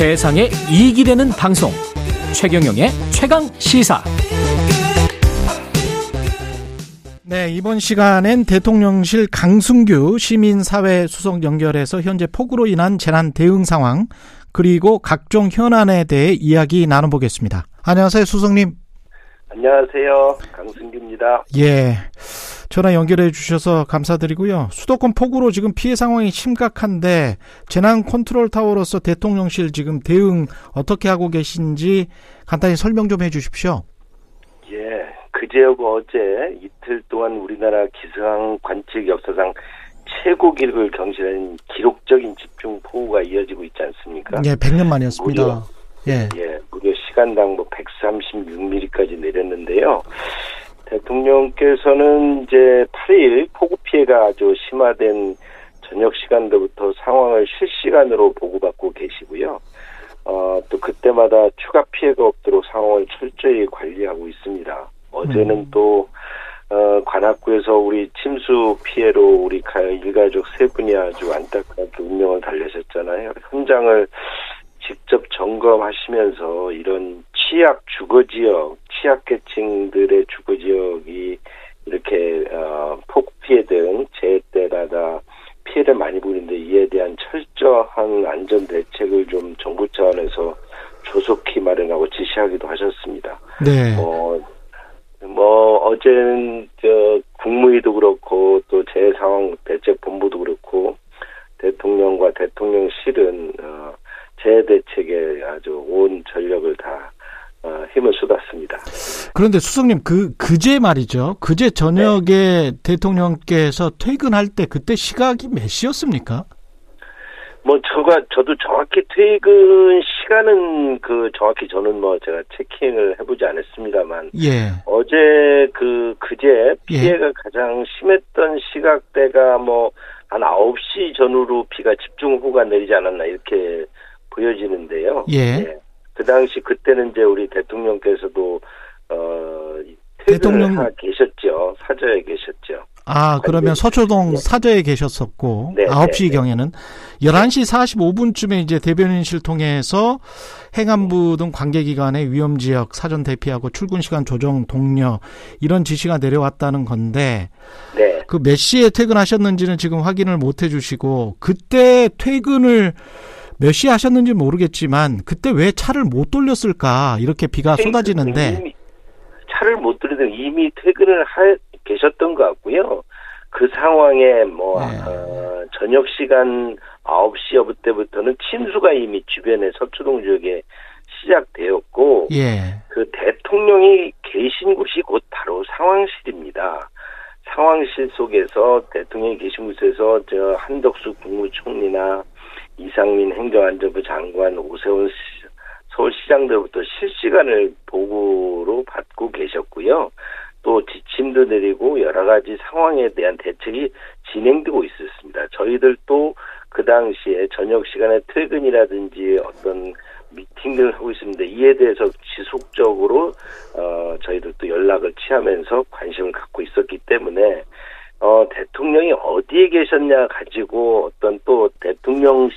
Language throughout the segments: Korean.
세상에 이익이 되는 방송 최경영의 최강 시사 네, 이번 시간엔 대통령실 강승규 시민사회 수석 연결해서 현재 폭우로 인한 재난 대응 상황 그리고 각종 현안에 대해 이야기 나눠보겠습니다. 안녕하세요, 수석님. 안녕하세요. 강승규입니다. 예. 전화 연결해 주셔서 감사드리고요. 수도권 폭우로 지금 피해 상황이 심각한데 재난 컨트롤 타워로서 대통령실 지금 대응 어떻게 하고 계신지 간단히 설명 좀 해 주십시오. 예. 그제하고 어제 이틀 동안 우리나라 기상 관측 역사상 최고 기록을 경신한 기록적인 집중 폭우가 이어지고 있지 않습니까? 예, 100년 만이었습니다. 무려, 예. 예, 무려 시간당 뭐 136mm까지 내렸는데요. 대통령께서는 이제 8일 폭우 피해가 아주 심화된 저녁 시간부터 상황을 실시간으로 보고받고 계시고요. 어, 또 그때마다 추가 피해가 없도록 상황을 철저히 관리하고 있습니다. 어제는 음. 또 어, 관악구에서 우리 침수 피해로 우리 일가족 세 분이 아주 안타깝게 운명을 달래셨잖아요. 현장을 직접 점검하시면서 이런 취약 주거 지역, 취약계층들의 주거 지역이 이렇게 어, 폭 피해 등 재해 때마다 피해를 많이 보는데 이에 대한 철저한 안전 대책을 좀 정부 차원에서 조속히 마련하고 지시하기도 하셨습니다. 네. 어, 뭐 어제는 저 국무위도 그렇고 또 재상황 대책본부도 그렇고 대통령과 대통령실은 어, 재 대책에 아주 온 전력을 다 어, 힘을 쏟았습니다. 그런데 수석님 그 그제 말이죠. 그제 저녁에 네. 대통령께서 퇴근할 때 그때 시각이 몇 시였습니까? 뭐 저가 저도 정확히 퇴근 시간은 그 정확히 저는 뭐 제가 체킹을 해보지 않았습니다만 예. 어제 그 그제 피해가 예. 가장 심했던 시각대가 뭐 한 9시 전후로 비가 집중 후가 내리지 않았나 이렇게 보여지는데요. 예. 예. 그 당시 그때는 이제 우리 대통령께서도 어 대통령 계셨죠. 사저에 계셨죠. 아, 그러면 서초동 네. 사저에 계셨었고 네, 9시 네, 경에는 11시 45분쯤에 이제 대변인실 통해서 행안부 등 관계 기관의 위험 지역 사전 대피하고 출근 시간 조정 동료 이런 지시가 내려왔다는 건데 네. 그 몇 시에 퇴근하셨는지는 지금 확인을 못 해 주시고 그때 퇴근을 몇 시에 하셨는지 모르겠지만 그때 왜 차를 못 돌렸을까 이렇게 비가 쏟아지는데 차를 못 돌리던 이미 퇴근을 하, 계셨던 것 같고요. 그 상황에 뭐 네. 어, 저녁 시간 9시 여부 때부터는 침수가 이미 주변의 서초동 지역에 시작되었고 예. 그 대통령이 계신 곳이 곧 바로 상황실입니다. 상황실 속에서 대통령이 계신 곳에서 저 한덕수 국무총리나 이상민 행정안전부 장관, 오세훈 서울시장들부터 실시간을 보고로 받고 계셨고요. 또 지침도 내리고 여러 가지 상황에 대한 대책이 진행되고 있었습니다. 저희들도 그 당시에 저녁 시간에 퇴근이라든지 어떤 미팅들을 하고 있습니다. 이에 대해서 지속적으로 어 저희들도 연락을 취하면서 관심을 갖고 있었기 때문에 어 대통령이 어디에 계셨냐 가지고 어떤 또 대통령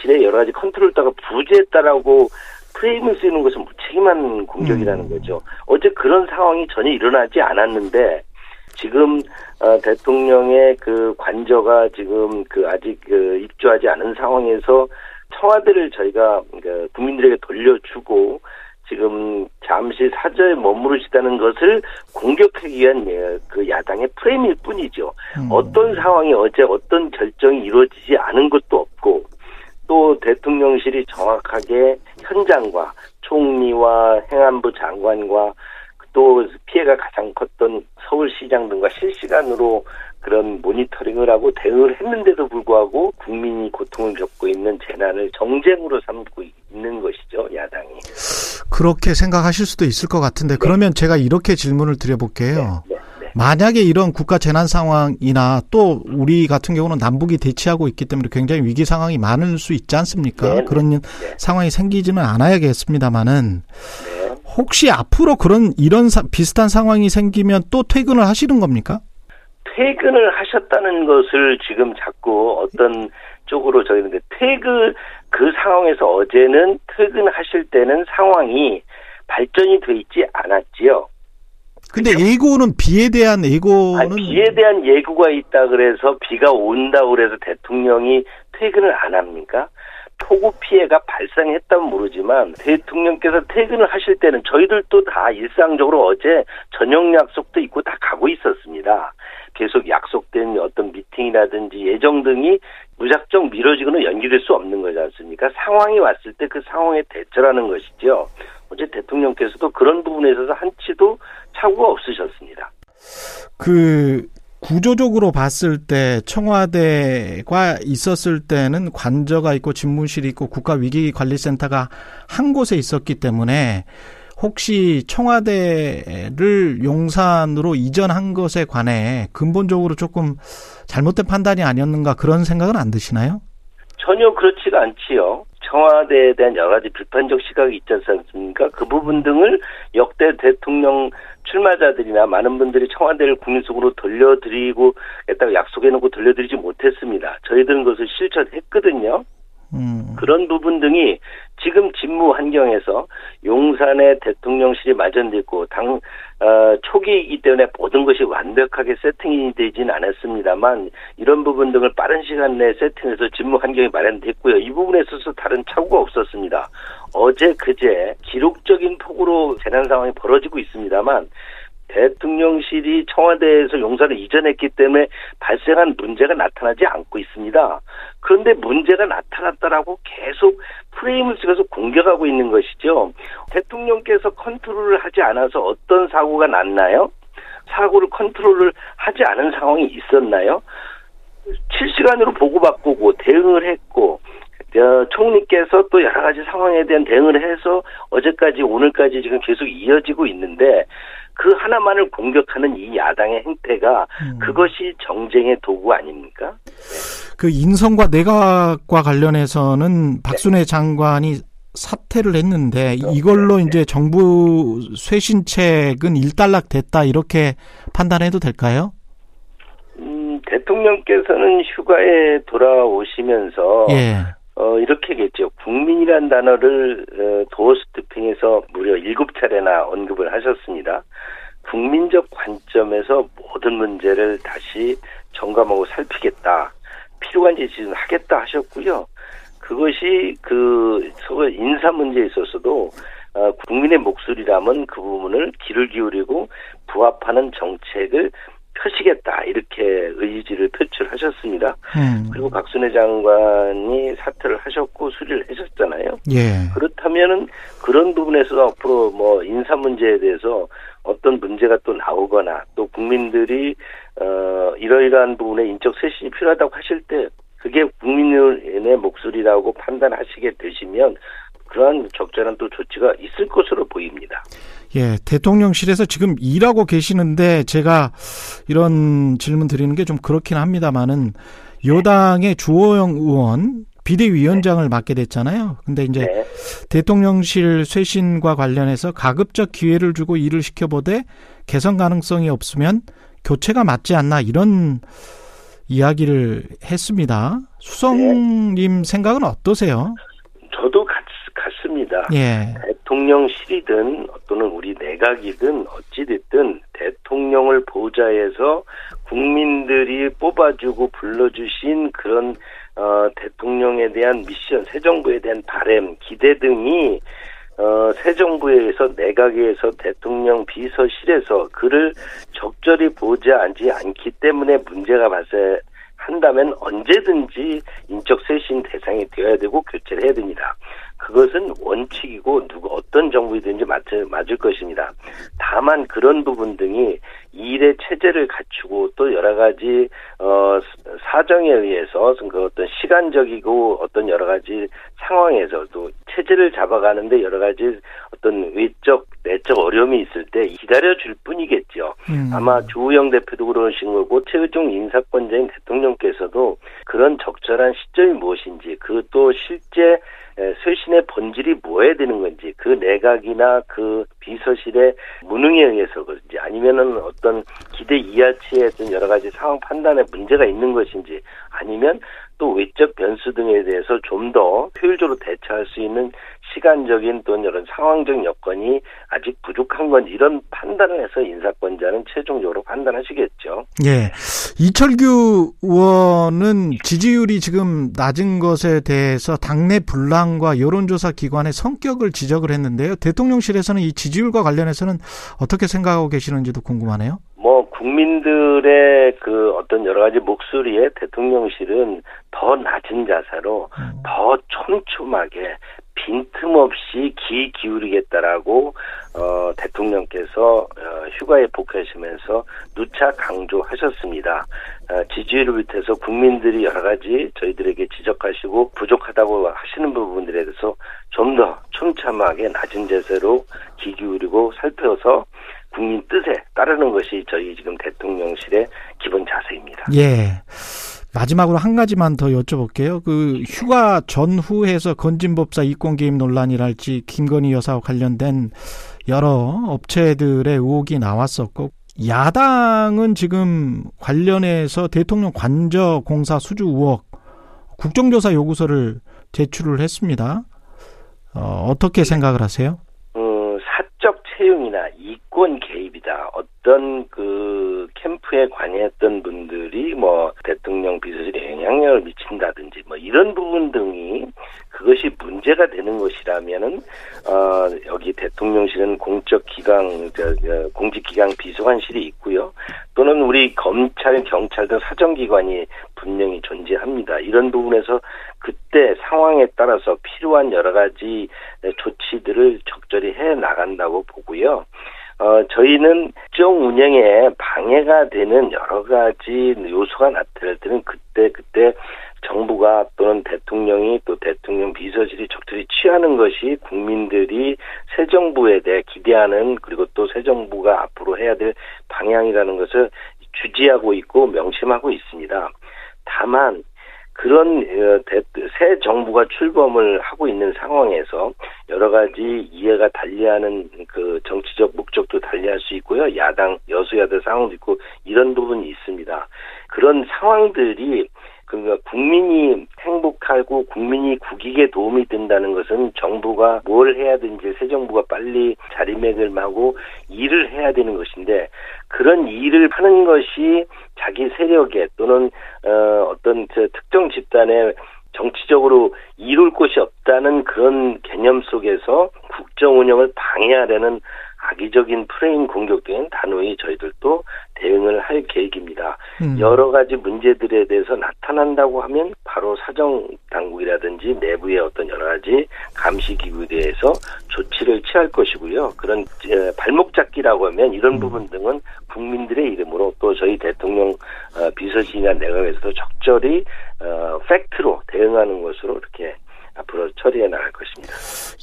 실의 여러 가지 컨트롤다가 부재했다라고 프레임을 쓰는 것은 무책임한 공격이라는 음. 거죠. 어제 그런 상황이 전혀 일어나지 않았는데 지금 어, 대통령의 그 관저가 지금 그 아직 그 입주하지 않은 상황에서 청와대를 저희가 그 국민들에게 돌려주고 지금 잠시 사저에 머무르시다는 것을 공격하기 위한 예, 그 야당의 프레임일 뿐이죠. 음. 어떤 상황이 어제 어떤 결정이 이루어지지 않은 것도 없고 또 대통령실이 정확하게 현장과 총리와 행안부 장관과 또 피해가 가장 컸던 서울시장 등과 실시간으로 그런 모니터링을 하고 대응을 했는데도 불구하고 국민이 고통을 겪고 있는 재난을 정쟁으로 삼고 있는 것이죠, 야당이. 그렇게 생각하실 수도 있을 것 같은데, 네. 그러면 제가 이렇게 질문을 드려볼게요. 네, 네. 만약에 이런 국가 재난 상황이나 또 우리 같은 경우는 남북이 대치하고 있기 때문에 굉장히 위기 상황이 많을 수 있지 않습니까? 네. 그런 네. 상황이 생기지는 않아야겠습니다만은 네. 혹시 앞으로 그런 이런 사, 비슷한 상황이 생기면 또 퇴근을 하시는 겁니까? 퇴근을 하셨다는 것을 지금 자꾸 어떤 쪽으로 저희는 퇴근 그 상황에서 어제는 퇴근하실 때는 상황이 발전이 돼 있지 않았지요. 근데 그렇죠? 예고는 비에 대한 예고는 아니, 비에 대한 예고가 있다 그래서 비가 온다 그래서 대통령이 퇴근을 안 합니까? 폭우 피해가 발생했다면 모르지만 대통령께서 퇴근을 하실 때는 저희들도 다 일상적으로 어제 저녁 약속도 있고 다 가고 있었습니다. 계속 약속된 어떤 미팅이라든지 예정 등이 무작정 미뤄지거나 연기될 수 없는 거지 않습니까? 상황이 왔을 때 그 상황에 대처라는 것이죠. 어제 대통령께서도 그런 부분에 있어서 한치도 착오가 없으셨습니다. 그 구조적으로 봤을 때 청와대가 있었을 때는 관저가 있고 집무실이 있고 국가위기관리센터가 한 곳에 있었기 때문에 혹시 청와대를 용산으로 이전한 것에 관해 근본적으로 조금 잘못된 판단이 아니었는가 그런 생각은 안 드시나요? 전혀 그렇지가 않지요. 청와대에 대한 여러 가지 비판적 시각이 있지 않습니까? 그 부분 등을 역대 대통령 출마자들이나 많은 분들이 청와대를 국민 속으로 돌려드리고 했다고 약속해놓고 돌려드리지 못했습니다. 저희들은 그것을 실천했거든요. 음. 그런 부분 등이 지금 직무 환경에서 용산의 대통령실이 마련됐고 당 어, 초기이기 때문에 모든 것이 완벽하게 세팅이 되진 않았습니다만 이런 부분 등을 빠른 시간 내에 세팅해서 직무 환경이 마련됐고요. 이 부분에 있어서 다른 착오가 없었습니다. 어제 그제 기록적인 폭우로 재난 상황이 벌어지고 있습니다만 대통령실이 청와대에서 용산을 이전했기 때문에 발생한 문제가 나타나지 않고 있습니다. 그런데 문제가 나타났다라고 계속 프레임을 찍어서 공격하고 있는 것이죠. 대통령께서 컨트롤을 하지 않아서 어떤 사고가 났나요? 사고를 컨트롤을 하지 않은 상황이 있었나요? 실시간으로 보고받고 대응을 했고 어, 총리께서 또 여러 가지 상황에 대한 대응을 해서 어제까지 오늘까지 지금 계속 이어지고 있는데 그 하나만을 공격하는 이 야당의 행태가 음. 그것이 정쟁의 도구 아닙니까? 그 인선과 내각과 관련해서는 박순애 네. 장관이 사퇴를 했는데 그렇죠. 이걸로 네. 이제 정부 쇄신책은 일단락 됐다 이렇게 판단해도 될까요? 음, 대통령께서는 휴가에 돌아오시면서 예. 어, 이렇게겠죠. 국민이란 단어를 어, 도어 스태핑에서 무려 일곱 차례나 언급을 하셨습니다. 국민적 관점에서 모든 문제를 다시 점검하고 살피겠다. 필요한 지시는 하겠다 하셨고요. 그것이 그 서울 인사 문제에 있어서도 어, 국민의 목소리라면 그 부분을 귀를 기울이고 부합하는 정책을 펴시겠다 이렇게 의지를 표출하셨습니다. 음. 그리고 박순애 장관이 사퇴를 하셨고 수리를 하셨잖아요. 예. 그렇다면은 그런 부분에서 앞으로 뭐 인사 문제에 대해서 어떤 문제가 또 나오거나 또 국민들이 어 이러이러한 부분에 인적 쇄신이 필요하다고 하실 때 그게 국민의 목소리라고 판단하시게 되시면 그러한 적절한 또 조치가 있을 것으로 보입니다. 예, 대통령실에서 지금 일하고 계시는데 제가 이런 질문 드리는 게 좀 그렇긴 합니다만은 여당의 주호영 의원 비대위원장을 네. 맡게 됐잖아요. 근데 이제 네. 대통령실 쇄신과 관련해서 가급적 기회를 주고 일을 시켜보되 개선 가능성이 없으면 교체가 맞지 않나 이런 이야기를 했습니다. 수성님 네. 생각은 어떠세요? 같습니다. 예. 대통령실이든 또는 우리 내각이든 어찌됐든 대통령을 보좌해서 국민들이 뽑아주고 불러주신 그런 어, 대통령에 대한 미션, 새 정부에 대한 바램, 기대 등이 어, 새 정부에서 내각에서 대통령 비서실에서 그를 적절히 보지 않지 않기 때문에 문제가 발생 한다면 언제든지 인적 쇄신 대상이 되어야 되고 교체를 해야 됩니다. 그것은 원칙이고 누구 어떤 정부이든지 맞을, 맞을 것입니다. 다만 그런 부분 등이 일의 체제를 갖추고 또 여러 가지 어 사정에 의해서 그 어떤 시간적이고 어떤 여러 가지 상황에서 도 체제를 잡아가는데 여러 가지 어떤 외적 내적 어려움이 있을 때 기다려 줄 뿐이겠죠. 음. 아마 조우영 대표도 그러신 거고 최의종 인사권자인 대통령께서도 그런 적절한 시점이 무엇인지 그 또 실제 쇄신의 본질이 뭐어야 되는 건지 그 내각이나 그 비서실의 무능에 의해서 그런지 아니면은 어떤 기대 이하치의 어떤 여러 가지 상황 판단에 문제가 있는 것인지 아니면 또 외적 변수 등에 대해서 좀 더 효율적으로 대처할 수 있는 시간적인 또는 이런 상황적 여건이 아직 부족한 건지 이런 판단을 해서 인사권자는 최종적으로 판단하시겠죠. 예. 이철규 의원은 지지율이 지금 낮은 것에 대해서 당내 분란 과 여론조사 기관의 성격을 지적을 했는데요. 대통령실에서는 이 지지율과 관련해서는 어떻게 생각하고 계시는지도 궁금하네요. 뭐 국민들의 그 어떤 여러 가지 목소리에 대통령실은 더 낮은 자세로 음. 더 촘촘하게 빈틈없이 귀 기울이겠다라고 어, 대통령께서 어, 휴가에 복귀하시면서 누차 강조하셨습니다. 어, 지지율을 비롯해서 국민들이 여러 가지 저희들에게 지적하시고 부족하다고 하시는 부분들에 대해서 좀 더 촘참하게 낮은 자세로 귀 기울이고 살펴서 국민 뜻에 따르는 것이 저희 지금 대통령실의 기본 자세입니다. 예. 마지막으로 한 가지만 더 여쭤볼게요. 그 휴가 전후에서 건진법사 이권 개입 논란이랄지 김건희 여사와 관련된 여러 업체들의 의혹이 나왔었고 야당은 지금 관련해서 대통령 관저 공사 수주 의혹 국정조사 요구서를 제출을 했습니다. 어, 어떻게 생각을 하세요? 채용이나 이권 개입이다. 어떤 그 캠프에 관여했던 분들이 뭐 대통령 비서실에 영향력을 미친다든지 뭐 이런 부분 등이 그것이 문제가 되는 것이라면은 어 여기 대통령실은 공적 기강 공직 기강 비서관실이 있고요. 또는 우리 검찰 경찰 등 사정 기관이 분명히 존재합니다. 이런 부분에서 그때 상황에 따라서 필요한 여러 가지 조치들을 적절히 해 나간다고 보고요. 어, 저희는 정 운영에 방해가 되는 여러 가지 요소가 나타날 때는 그때 그때 정부가 또는 대통령이 또 대통령 비서실이 적절히 취하는 것이 국민들이 새 정부에 대해 기대하는 그리고 또 새 정부가 앞으로 해야 될 방향이라는 것을 주지하고 있고 명심하고 있습니다. 다만 그런 어, 새 정부가 출범을 하고 있는 상황에서 여러 가지 이해가 달리하는 그 정치적 목적도 달리할 수 있고요. 야당 여수야당 상황도 있고 이런 부분이 있습니다. 그런 상황들이 그러니까 국민이 행복하고 국민이 국익에 도움이 된다는 것은 정부가 뭘 해야 되는지 새 정부가 빨리 자리매김하고 일을 해야 되는 것인데 그런 일을 하는 것이 자기 세력에 또는 어, 어떤 저 특정 집단의 정치적으로 이룰 곳이 없다는 그런 개념 속에서 국정 운영을 방해하려는 악의적인 프레임 공격 등은 단호히 저희들도 대응을 할 계획입니다. 음. 여러 가지 문제들에 대해서 나타난다고 하면 바로 사정 당국이라든지 내부의 어떤 여러 가지 감시 기구에 대해서 조치를 취할 것이고요. 그런 발목 잡기라고 하면 이런 음. 부분 등은 국민들의 이름으로 또 저희 대통령 어, 비서실이나 내각에서도 적절히 어, 팩트로 대응하는 것으로 이렇게 앞으로 처리해 나갈 것입니다.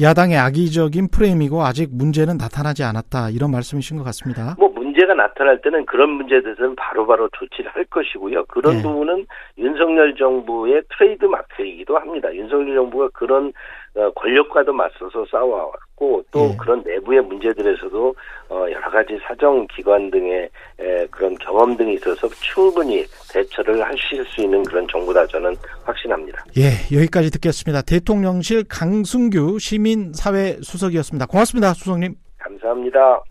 야당의 악의적인 프레임이고 아직 문제는 나타나지 않았다 이런 말씀이신 것 같습니다. 뭐 문제가 나타날 때는 그런 문제에 대해서는 바로바로 조치를 할 것이고요. 그런 네. 부분은 윤석열 정부의 트레이드 마크이기도 합니다. 윤석열 정부가 그런 어, 권력과도 맞서서 싸워왔고 또 네. 그런 내부의 문제들에서도 어, 여러 가지 사정 기관 등의 그런 경험 등이 있어서 충분히 대처를 하실 수 있는 그런 정부다 저는 확신합니다. 예, 여기까지 듣겠습니다. 대통령실 강승규 시민사회 수석이었습니다. 고맙습니다, 수석님. 감사합니다.